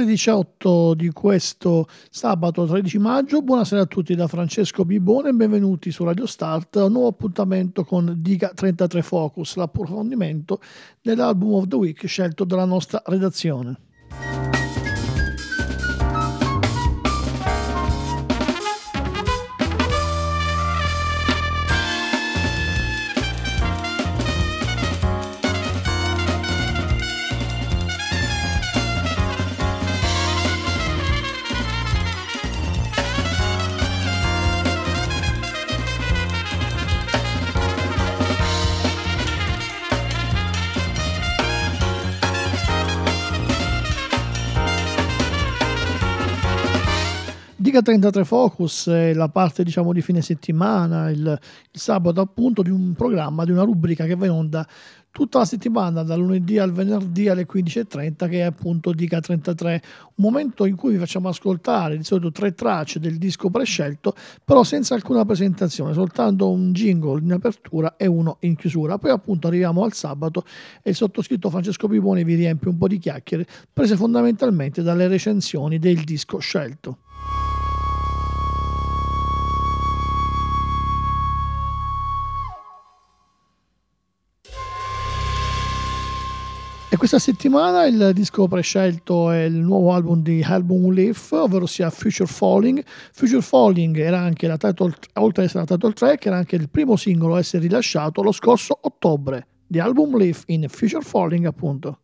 Le 18 di questo sabato 13 maggio. Buonasera a tutti da Francesco Bibone e benvenuti su Radio Start. Un nuovo appuntamento con Diga 33 Focus, l'approfondimento dell'album of the week scelto dalla nostra redazione. Diga 33 Focus è la parte diciamo di fine settimana, il, il, sabato appunto di un programma, di una rubrica che va in onda tutta la settimana, dal lunedì al venerdì alle 15.30 che è appunto Diga 33, un momento in cui vi facciamo ascoltare di solito tre tracce del disco prescelto, però senza alcuna presentazione, soltanto un jingle in apertura e uno in chiusura. Poi appunto arriviamo al sabato e il sottoscritto Francesco Pipone vi riempie un po' di chiacchiere, prese fondamentalmente dalle recensioni del disco scelto. E questa settimana il disco prescelto è il nuovo album di Album Leaf, ovvero sia Future Falling. Future Falling era anche la title, oltre ad essere la title track, era anche il primo singolo a essere rilasciato lo scorso ottobre di Album Leaf in Future Falling appunto.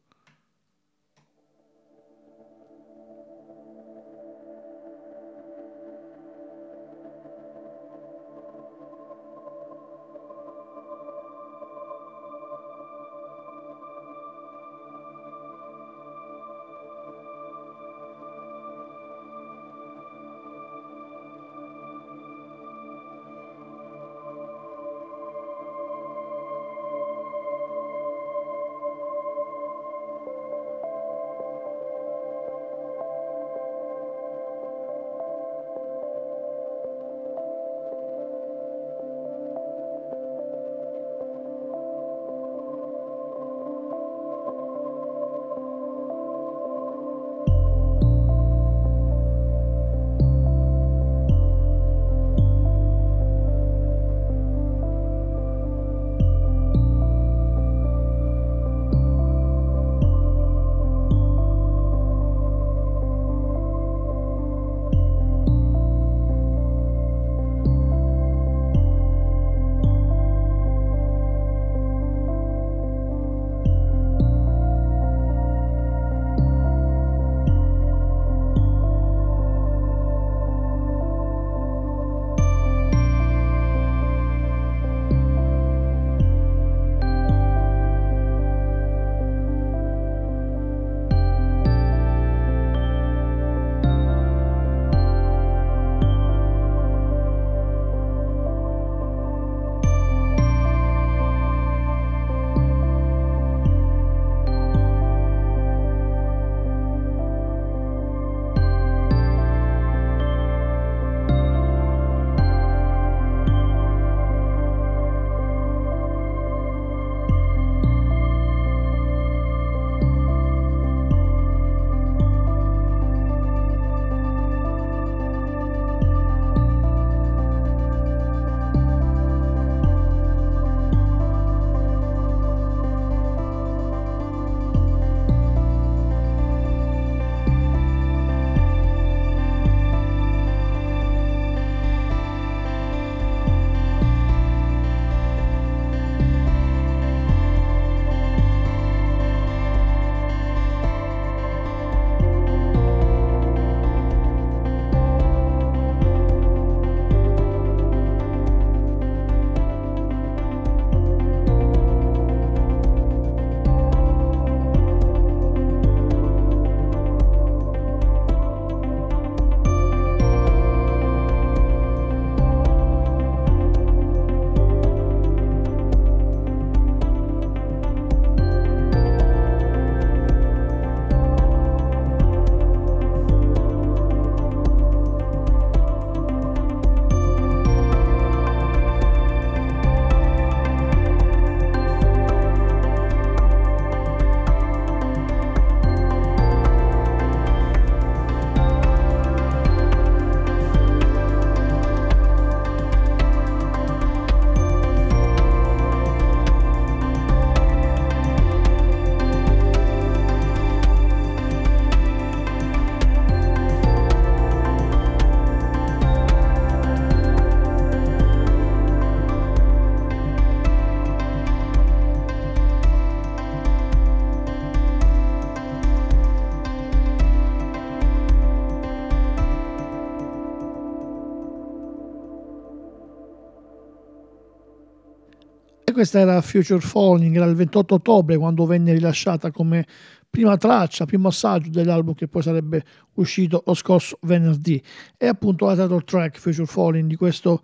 Questa era Future Falling, era il 28 ottobre quando venne rilasciata come prima traccia, primo assaggio dell'album che poi sarebbe uscito lo scorso venerdì. E appunto la title track Future Falling di questo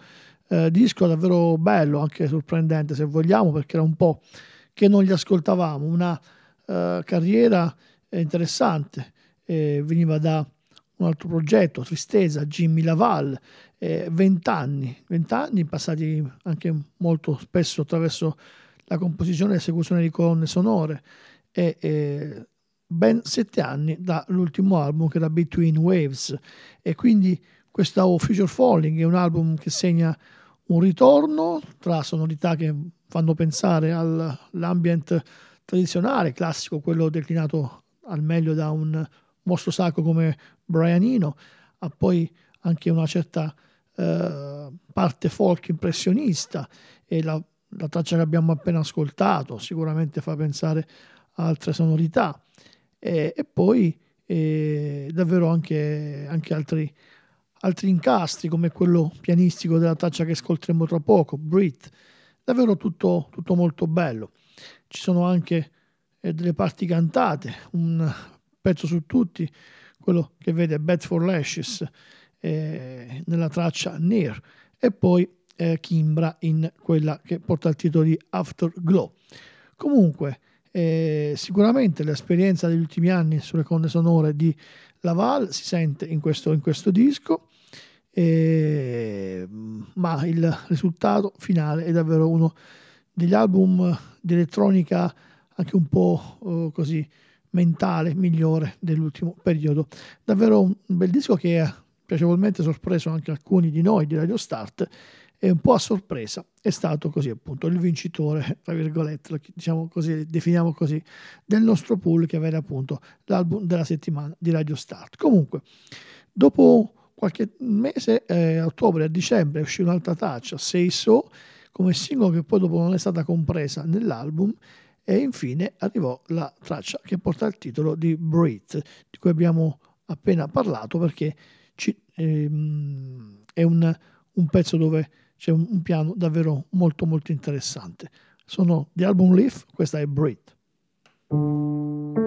eh, disco davvero bello, anche sorprendente se vogliamo, perché era un po' che non li ascoltavamo, una uh, carriera interessante, eh, veniva da un altro progetto, Tristezza, Jimmy Laval, vent'anni, eh, vent'anni passati anche molto spesso attraverso la composizione e l'esecuzione di colonne sonore e eh, ben sette anni dall'ultimo album che era Between Waves. E quindi questo Future Falling è un album che segna un ritorno tra sonorità che fanno pensare all'ambient tradizionale, classico, quello declinato al meglio da un mostro sacro come Brian Eno, ha poi anche una certa eh, parte folk impressionista e la, la, traccia che abbiamo appena ascoltato sicuramente fa pensare a altre sonorità e, e poi e davvero anche, anche altri, altri, incastri come quello pianistico della traccia che ascolteremo tra poco, Breathe, davvero tutto, tutto molto bello. Ci sono anche eh, delle parti cantate, un pezzo su tutti, quello che vede Bad for Lashes eh, nella traccia Near e poi eh, Kimbra in quella che porta il titolo di Afterglow. Comunque, eh, sicuramente l'esperienza degli ultimi anni sulle colonne sonore di Laval si sente in questo, in questo disco, eh, ma il risultato finale è davvero uno degli album di elettronica anche un po' eh, così mentale migliore dell'ultimo periodo. Davvero un bel disco che ha piacevolmente sorpreso anche alcuni di noi di Radio Start e un po' a sorpresa è stato così appunto il vincitore, tra virgolette, diciamo così, definiamo così, del nostro pool che aveva appunto l'album della settimana di Radio Start. Comunque, dopo qualche mese, eh, a ottobre, a dicembre, uscì un'altra traccia, Say So, come singolo che poi dopo non è stata compresa nell'album e infine arrivò la traccia che porta il titolo di Breathe, di cui abbiamo appena parlato perché ci, ehm, è un, un, pezzo dove c'è un, un, piano davvero molto molto interessante. Sono di album Leaf, questa è Breathe.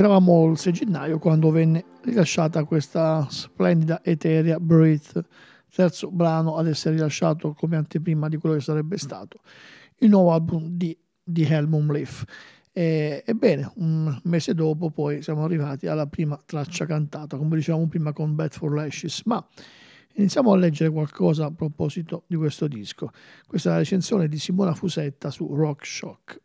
Eravamo il 6 gennaio quando venne rilasciata questa splendida eterea Breathe, terzo brano ad essere rilasciato come anteprima di quello che sarebbe stato il nuovo album di, di Helmut Leaf. E, ebbene, un mese dopo poi siamo arrivati alla prima traccia cantata, come dicevamo prima con Bad for Lashes, ma iniziamo a leggere qualcosa a proposito di questo disco. Questa è la recensione di Simona Fusetta su Rock Shock.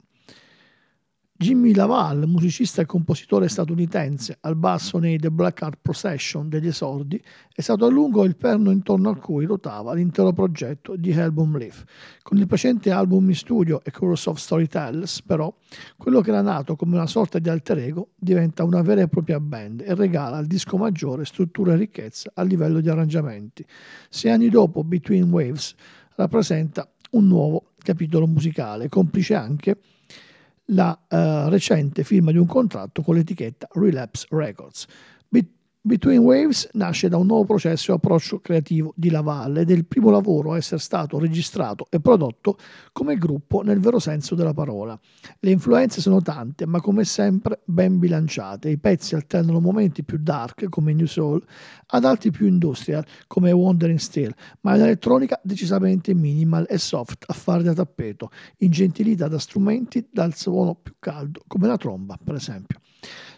Jimmy Laval, musicista e compositore statunitense, al basso nei The Black Art Procession degli esordi, è stato a lungo il perno intorno a cui ruotava l'intero progetto di Album Leaf. Con il precedente album in studio e Chorus of Storytellers, però, quello che era nato come una sorta di alter ego diventa una vera e propria band e regala al disco maggiore struttura e ricchezza a livello di arrangiamenti. Sei anni dopo, Between Waves rappresenta un nuovo capitolo musicale, complice anche la uh, recente firma di un contratto con l'etichetta Relapse Records. Between Waves nasce da un nuovo processo e approccio creativo di Lavalle ed è il primo lavoro a essere stato registrato e prodotto come gruppo nel vero senso della parola. Le influenze sono tante, ma come sempre ben bilanciate. I pezzi alternano momenti più dark come New Soul ad altri più industrial come Wandering Still, ma in elettronica decisamente minimal e soft a fare da tappeto, ingentilita da strumenti dal suono più caldo come la tromba, per esempio.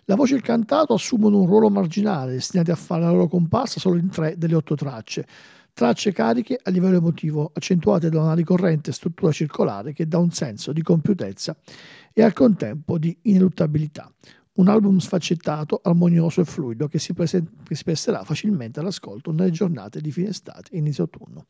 La voce e il cantato assumono un ruolo marginale, destinati a fare la loro comparsa solo in tre delle otto tracce. Tracce cariche a livello emotivo, accentuate da una ricorrente struttura circolare che dà un senso di compiutezza e al contempo di ineluttabilità. Un album sfaccettato, armonioso e fluido che si, presen- che si presterà facilmente all'ascolto nelle giornate di fine estate e inizio autunno.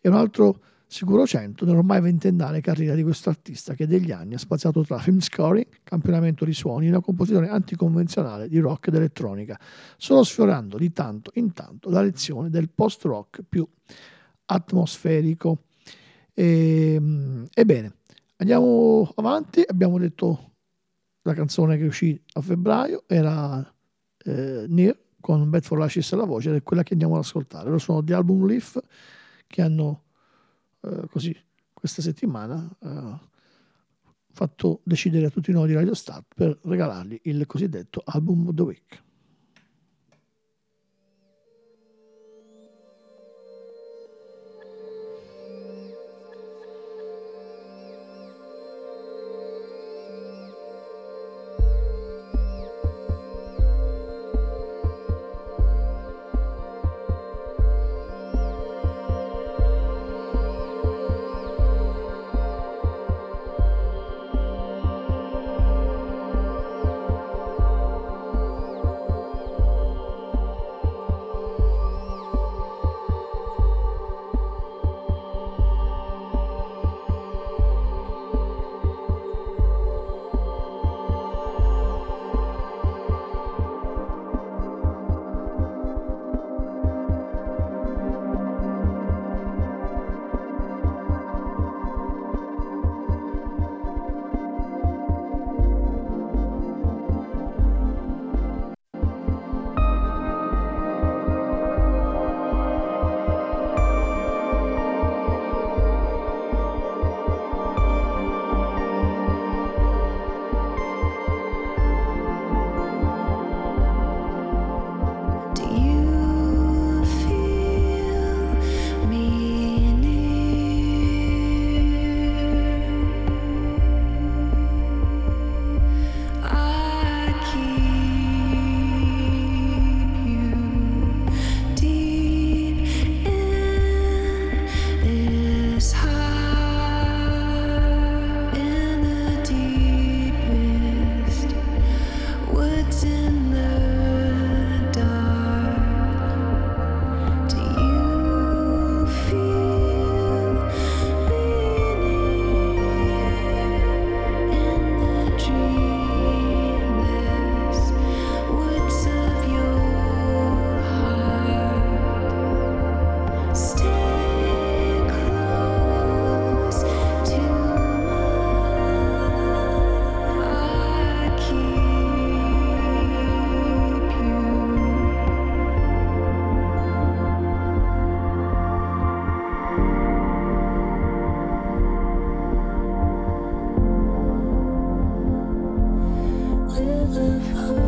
E un altro sicuro 100 nell'ormai ventennale carriera di questo artista che degli anni ha spaziato tra film scoring, campionamento di suoni e una composizione anticonvenzionale di rock ed elettronica, solo sfiorando di tanto in tanto la lezione del post-rock più atmosferico. E, ehm, ebbene, andiamo avanti, abbiamo detto la canzone che uscì a febbraio era eh, Near con Bad for Lashes alla voce ed è quella che andiamo ad ascoltare. Loro sono di album Leaf che hanno eh, così questa settimana eh, fatto decidere a tutti noi di Radio Start per regalargli il cosiddetto album of the week. 南方。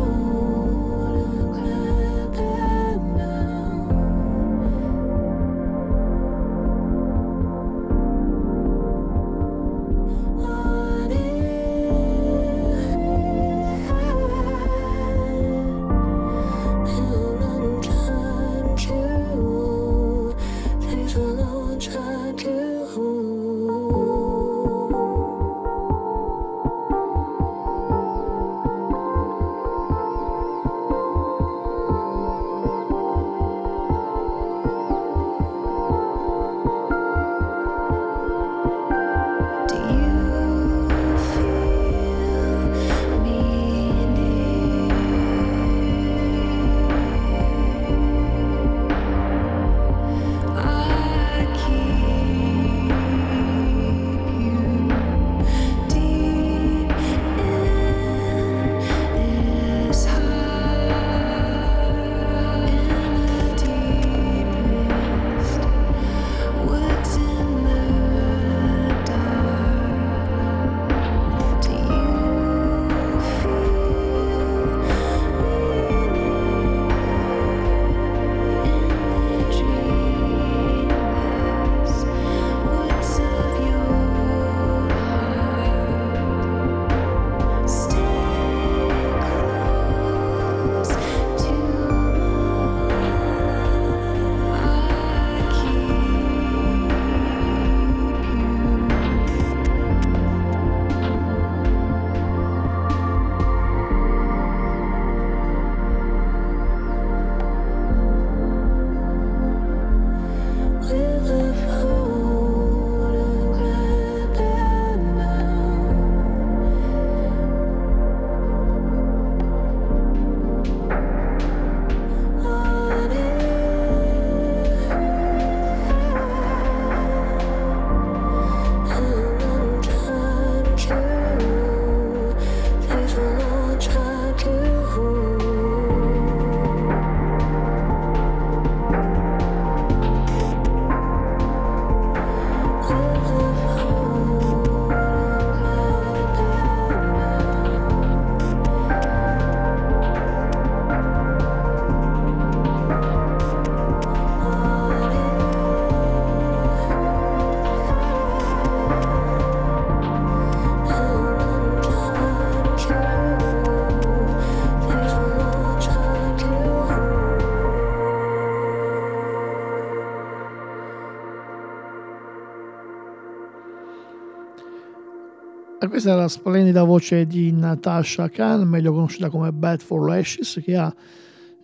Questa è la splendida voce di Natasha Khan, meglio conosciuta come Bad for Lashes, che ha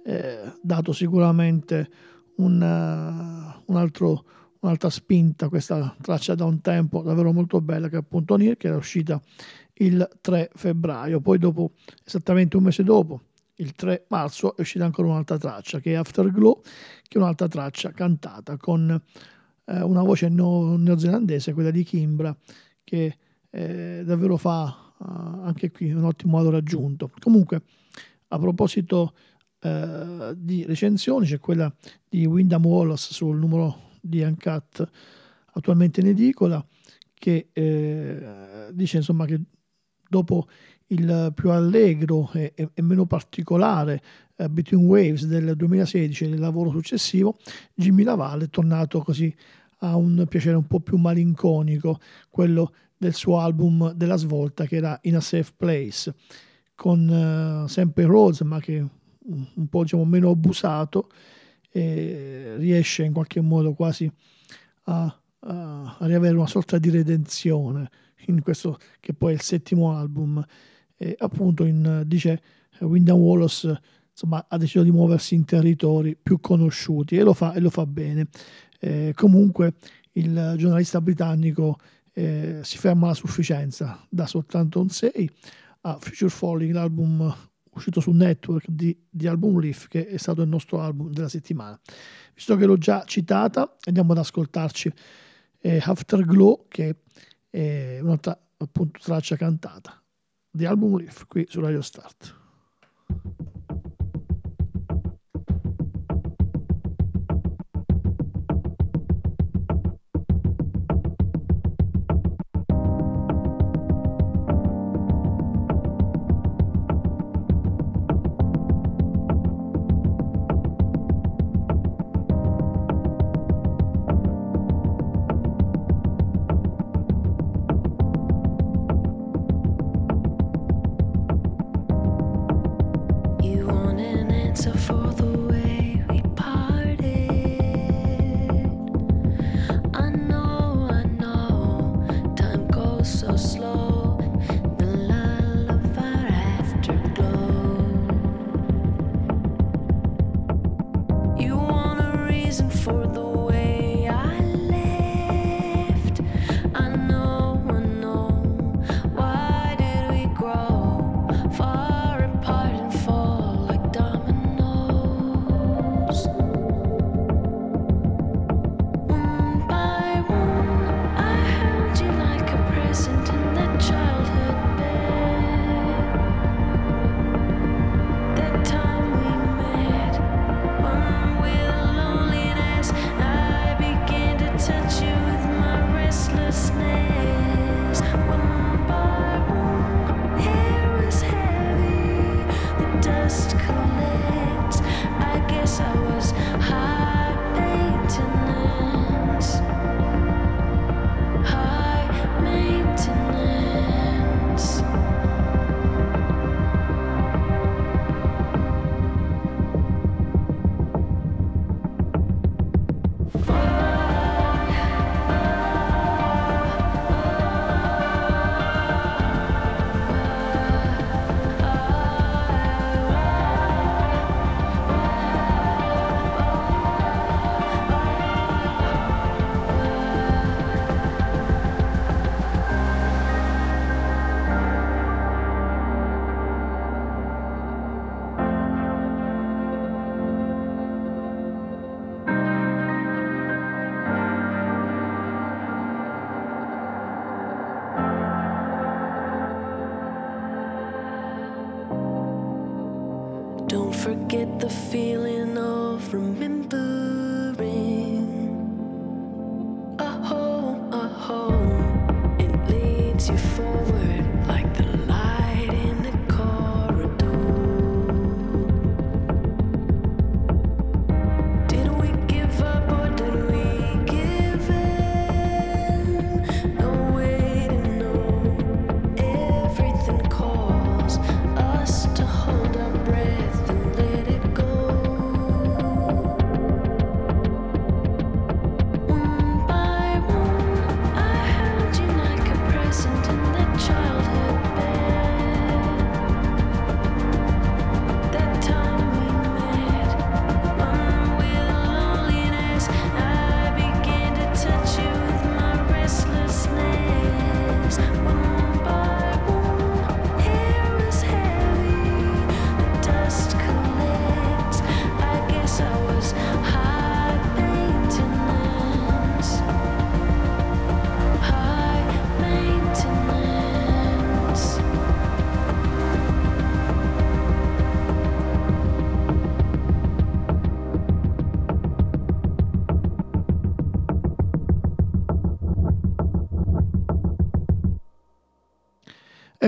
eh, dato sicuramente un, uh, un altro, un'altra spinta a questa traccia da un tempo davvero molto bella, che è appunto Nir, che era uscita il 3 febbraio. Poi dopo, esattamente un mese dopo, il 3 marzo, è uscita ancora un'altra traccia, che è Afterglow, che è un'altra traccia cantata con eh, una voce neozelandese, quella di Kimbra, che eh, davvero fa uh, anche qui un ottimo modo raggiunto. Comunque, a proposito uh, di recensioni, c'è quella di Wyndham Wallace sul numero di Uncut attualmente in edicola, che eh, dice insomma che dopo il più allegro e, e, e meno particolare uh, Between Waves del 2016 e il lavoro successivo, Jimmy Lavalle è tornato così a un piacere un po' più malinconico, quello del suo album della svolta che era In a Safe Place, con uh, sempre Rose, ma che un, po' diciamo, meno abusato, e riesce in qualche modo quasi a, a, a riavere una sorta di redenzione in questo che poi è il settimo album. E appunto in, dice Wyndham Wallace insomma, ha deciso di muoversi in territori più conosciuti e lo fa, e lo fa bene. Eh, comunque il giornalista britannico eh, si ferma alla sufficienza, da soltanto un 6 a Future Falling, l'album uscito su Network di, di Album Leaf, che è stato il nostro album della settimana. Visto che l'ho già citata, andiamo ad ascoltarci eh, Afterglow, che è un'altra appunto traccia cantata di Album Leaf qui su Radio Start. the feeling of remembering.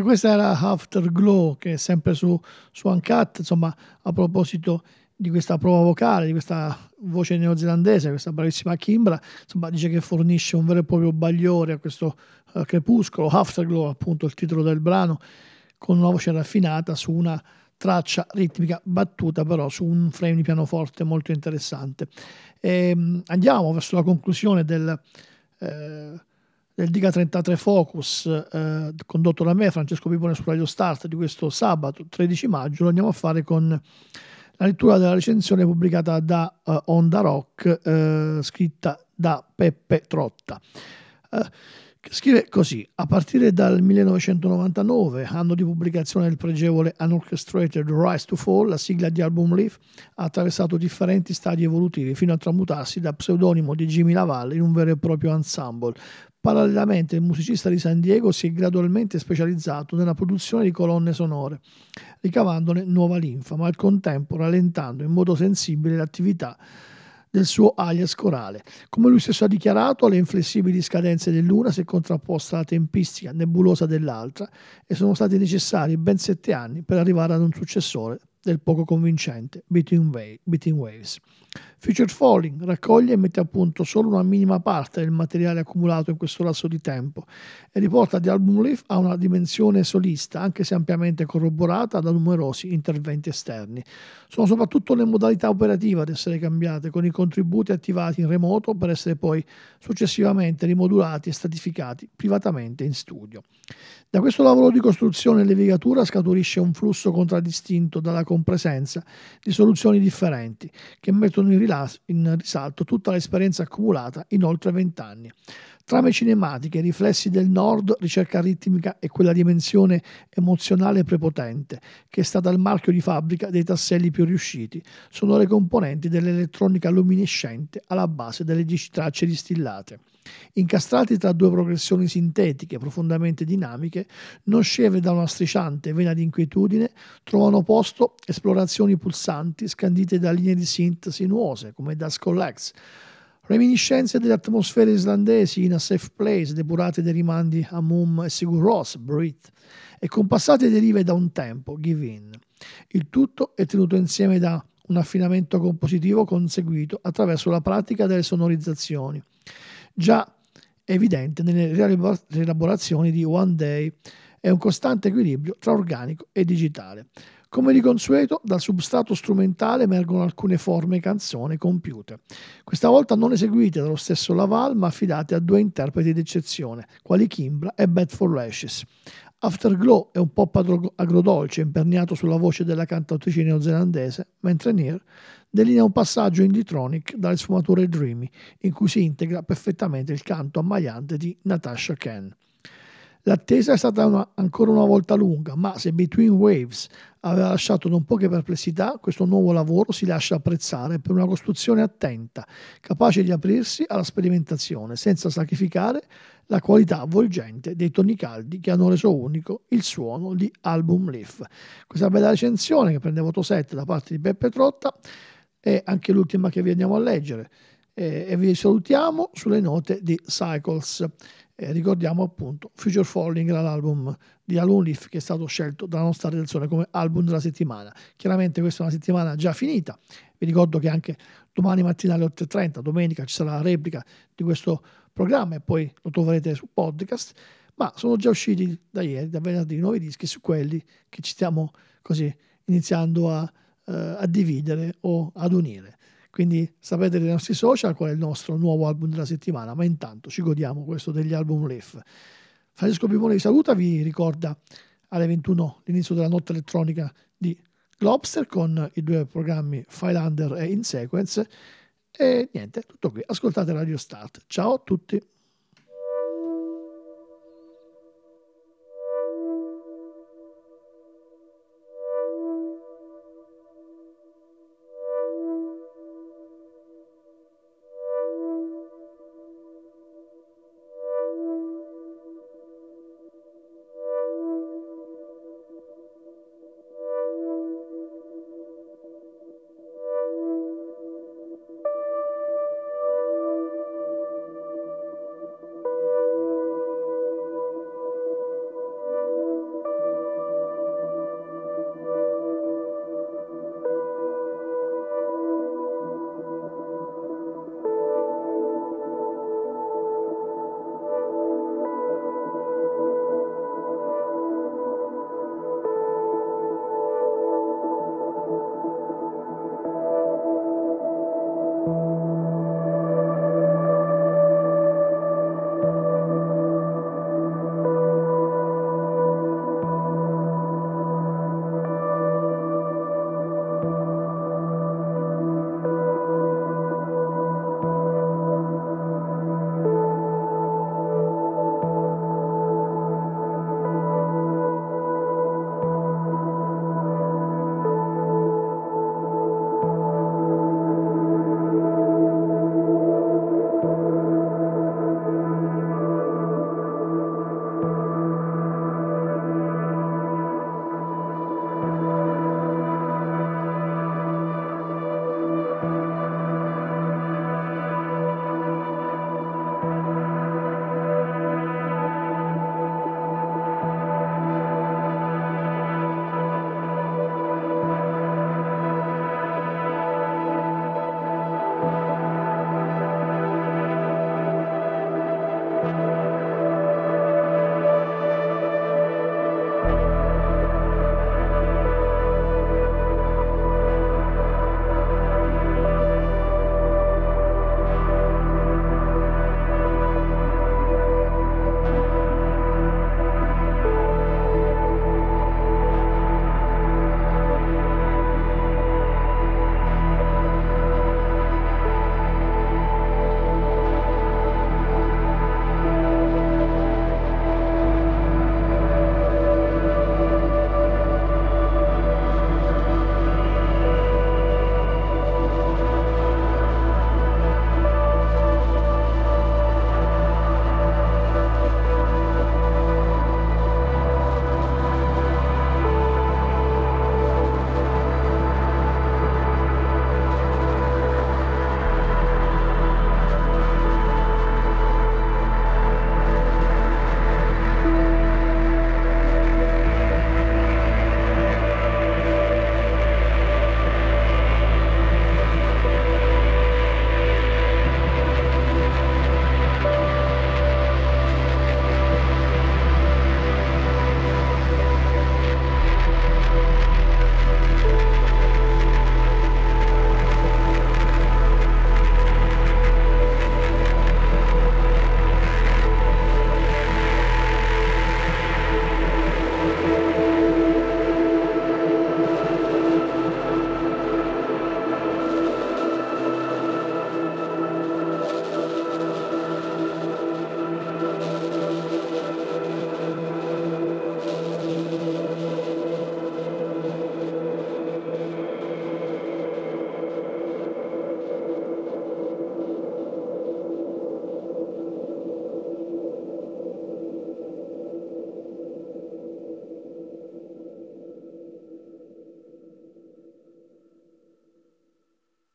Questa era Afterglow, che è sempre su, su Uncut, insomma, a proposito di questa prova vocale, di questa voce neozelandese, questa bravissima Kimbra, insomma, dice che fornisce un vero e proprio bagliore a questo uh, crepuscolo, Afterglow, appunto il titolo del brano, con una voce raffinata su una traccia ritmica battuta però su un frame di pianoforte molto interessante. E, ehm, andiamo verso la conclusione del, eh, del Diga 33 Focus eh, condotto da me, Francesco Pipone su Radio Start di questo sabato 13 maggio, lo andiamo a fare con la lettura della recensione pubblicata da uh, Onda Rock, uh, scritta da Peppe Trotta. Uh, Scrive così: A partire dal 1999, anno di pubblicazione del pregevole Unorchestrated Rise to Fall, la sigla di Album Leaf ha attraversato differenti stadi evolutivi fino a tramutarsi da pseudonimo di Jimmy Lavalle in un vero e proprio ensemble. Parallelamente, il musicista di San Diego si è gradualmente specializzato nella produzione di colonne sonore, ricavandone nuova linfa, ma al contempo rallentando in modo sensibile l'attività del suo alias corale. Come lui stesso ha dichiarato, alle inflessibili scadenze dell'una si è contrapposta la tempistica nebulosa dell'altra e sono stati necessari ben sette anni per arrivare ad un successore del poco convincente Between, Waves. Future Falling raccoglie e mette a punto solo una minima parte del materiale accumulato in questo lasso di tempo e riporta The Album Leaf a una dimensione solista, anche se ampiamente corroborata da numerosi interventi esterni. Sono soprattutto le modalità operative ad essere cambiate, con i contributi attivati in remoto per essere poi successivamente rimodulati e stratificati privatamente in studio. Da questo lavoro di costruzione e levigatura scaturisce un flusso contraddistinto dalla compresenza di soluzioni differenti che mettono in, in risalto tutta l'esperienza accumulata in oltre vent'anni. Trame cinematiche, riflessi del nord, ricerca ritmica e quella dimensione emozionale prepotente, che è stata il marchio di fabbrica dei tasselli più riusciti, sono le componenti dell'elettronica luminescente alla base delle dieci tracce distillate. Incastrati tra due progressioni sintetiche profondamente dinamiche, non sceve da una strisciante vena di inquietudine, trovano posto esplorazioni pulsanti scandite da linee di synth sinuose come Dusk Collects, Reminiscenze delle atmosfere islandesi in A Safe Place, depurate dai rimandi a Mum e Sigur Ross, Breathe, e compassate derive da un tempo, Give In. Il tutto è tenuto insieme da un affinamento compositivo conseguito attraverso la pratica delle sonorizzazioni, già evidente nelle rielaborazioni di One Day e un costante equilibrio tra organico e digitale. Come di consueto, dal substrato strumentale emergono alcune forme canzone compiute, questa volta non eseguite dallo stesso Laval, ma affidate a due interpreti d'eccezione, quali Kimbra e Bad for Lashes. Afterglow è un pop agrodolce imperniato sulla voce della cantautrice neozelandese, mentre Near delinea un passaggio indie-tronic dalle sfumature dreamy, in cui si integra perfettamente il canto ammaiante di Natasha Ken. L'attesa è stata una, ancora una volta lunga, ma se Between Waves aveva lasciato non poche perplessità, questo nuovo lavoro si lascia apprezzare per una costruzione attenta, capace di aprirsi alla sperimentazione, senza sacrificare la qualità avvolgente dei toni caldi che hanno reso unico il suono di Album Leaf. Questa bella recensione che prende voto 7 da parte di Beppe Trotta è anche l'ultima che vi andiamo a leggere e vi salutiamo sulle note di Cycles. Eh, ricordiamo appunto Future Falling, l'album di Alun Leaf che è stato scelto dalla nostra redazione come album della settimana. Chiaramente questa è una settimana già finita, vi ricordo che anche domani mattina alle 8.30, domenica, ci sarà la replica di questo programma e poi lo troverete su podcast, ma sono già usciti da ieri, da venerdì, nuovi dischi su quelli che ci stiamo così iniziando a, uh, a dividere o ad unire. Quindi sapete dai nostri social qual è il nostro nuovo album della settimana, ma intanto ci godiamo questo degli album Leaf. Francesco Pimone vi saluta, vi ricorda alle 21 l'inizio della notte elettronica di Globster con i due programmi Filelander e In Sequence. E niente, tutto qui. Ascoltate Radio Start. Ciao a tutti.